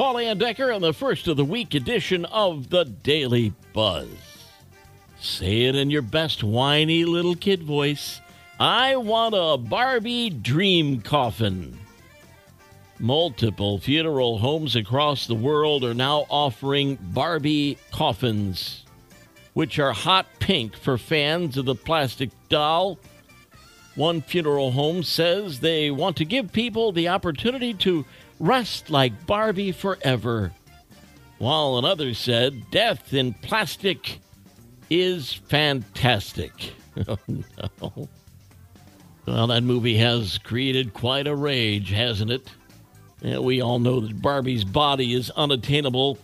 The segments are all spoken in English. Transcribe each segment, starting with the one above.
Paul Layendecker on the first of the week edition of the Daily Buzz. Say it in your best whiny little kid voice. I want a Barbie dream coffin. Multiple funeral homes across the world are now offering Barbie coffins, which are hot pink for fans of the plastic doll. One funeral home says they want to give people the opportunity to rest like Barbie forever, while another said death in plastic is fantastic. Oh, no. Well, that movie has created quite a rage, hasn't it? Yeah, we all know that Barbie's body is unattainable,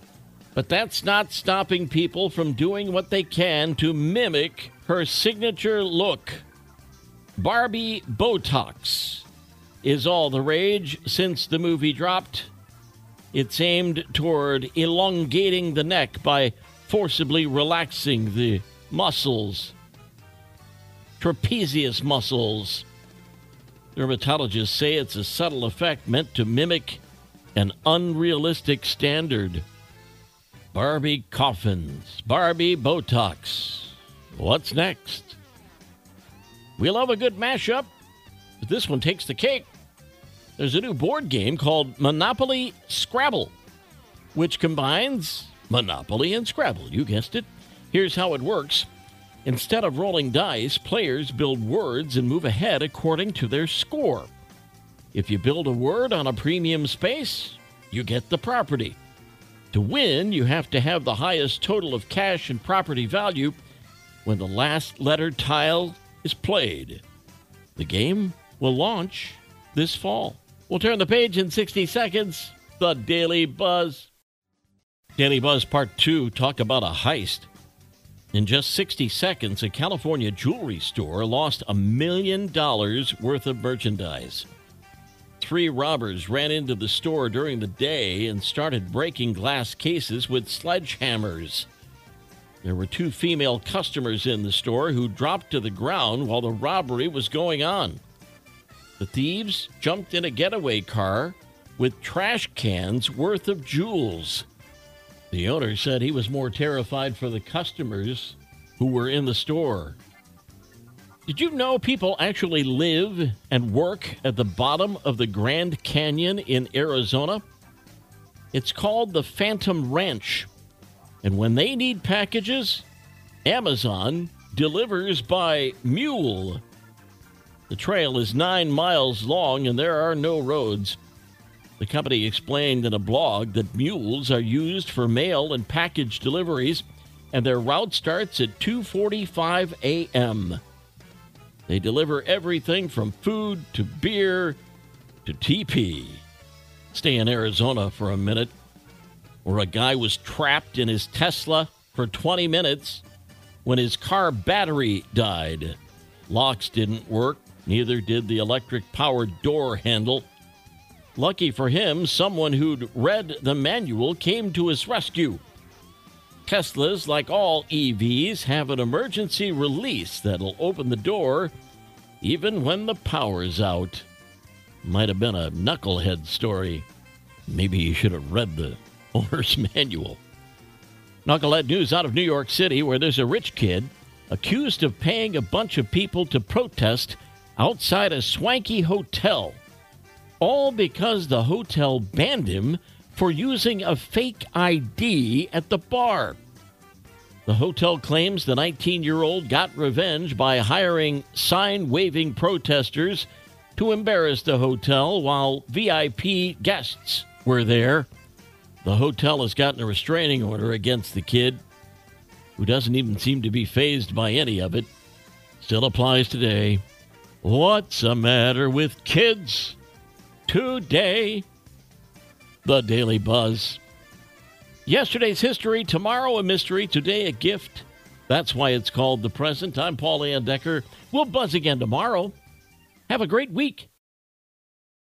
but that's not stopping people from doing what they can to mimic her signature look. Barbie Botox is all the rage since the movie dropped. It's aimed toward elongating the neck by forcibly relaxing the muscles, trapezius muscles. Dermatologists say it's a subtle effect meant to mimic an unrealistic standard. Barbie coffins, Barbie Botox. What's next? We love a good mashup, but this one takes the cake. There's a new board game called Monopoly Scrabble, which combines Monopoly and Scrabble. You guessed it. Here's how it works. Instead of rolling dice, players build words and move ahead according to their score. If you build a word on a premium space, you get the property. To win, you have to have the highest total of cash and property value when the last letter tile is played. The game will launch this fall. We'll turn the page in 60 seconds. The Daily Buzz. Daily Buzz Part 2 talk about a heist. In just 60 seconds, a California jewelry store lost a million dollars worth of merchandise. Three robbers ran into the store during the day and started breaking glass cases with sledgehammers. There were two female customers in the store who dropped to the ground while the robbery was going on. The thieves jumped in a getaway car with trash cans worth of jewels. The owner said he was more terrified for the customers who were in the store. Did you know people actually live and work at the bottom of the Grand Canyon in Arizona? It's called the Phantom Ranch. And when they need packages, Amazon delivers by mule. The trail is nine miles long and there are no roads. The company explained in a blog that mules are used for mail and package deliveries, and their route starts at 2:45 a.m. They deliver everything from food to beer to TP. Stay in Arizona for a minute, where a guy was trapped in his Tesla for 20 minutes when his car battery died. Locks didn't work, neither did the electric powered door handle. Lucky for him, someone who'd read the manual came to his rescue. Teslas, like all EVs, have an emergency release that'll open the door even when the power's out. Might have been a knucklehead story. Maybe you should have read the owner's manual. Knucklehead news out of New York City, where there's a rich kid accused of paying a bunch of people to protest outside a swanky hotel all because the hotel banned him for using a fake ID at the bar. The hotel claims the 19 year old got revenge by hiring sign waving protesters to embarrass the hotel while VIP guests were there. The hotel has gotten a restraining order against the kid, who doesn't even seem to be fazed by any of it. Still applies today. What's the matter with kids? today. The Daily Buzz. Yesterday's history, tomorrow a mystery, today a gift. That's why it's called the present. I'm Paul Layendecker. We'll buzz again tomorrow. Have a great week.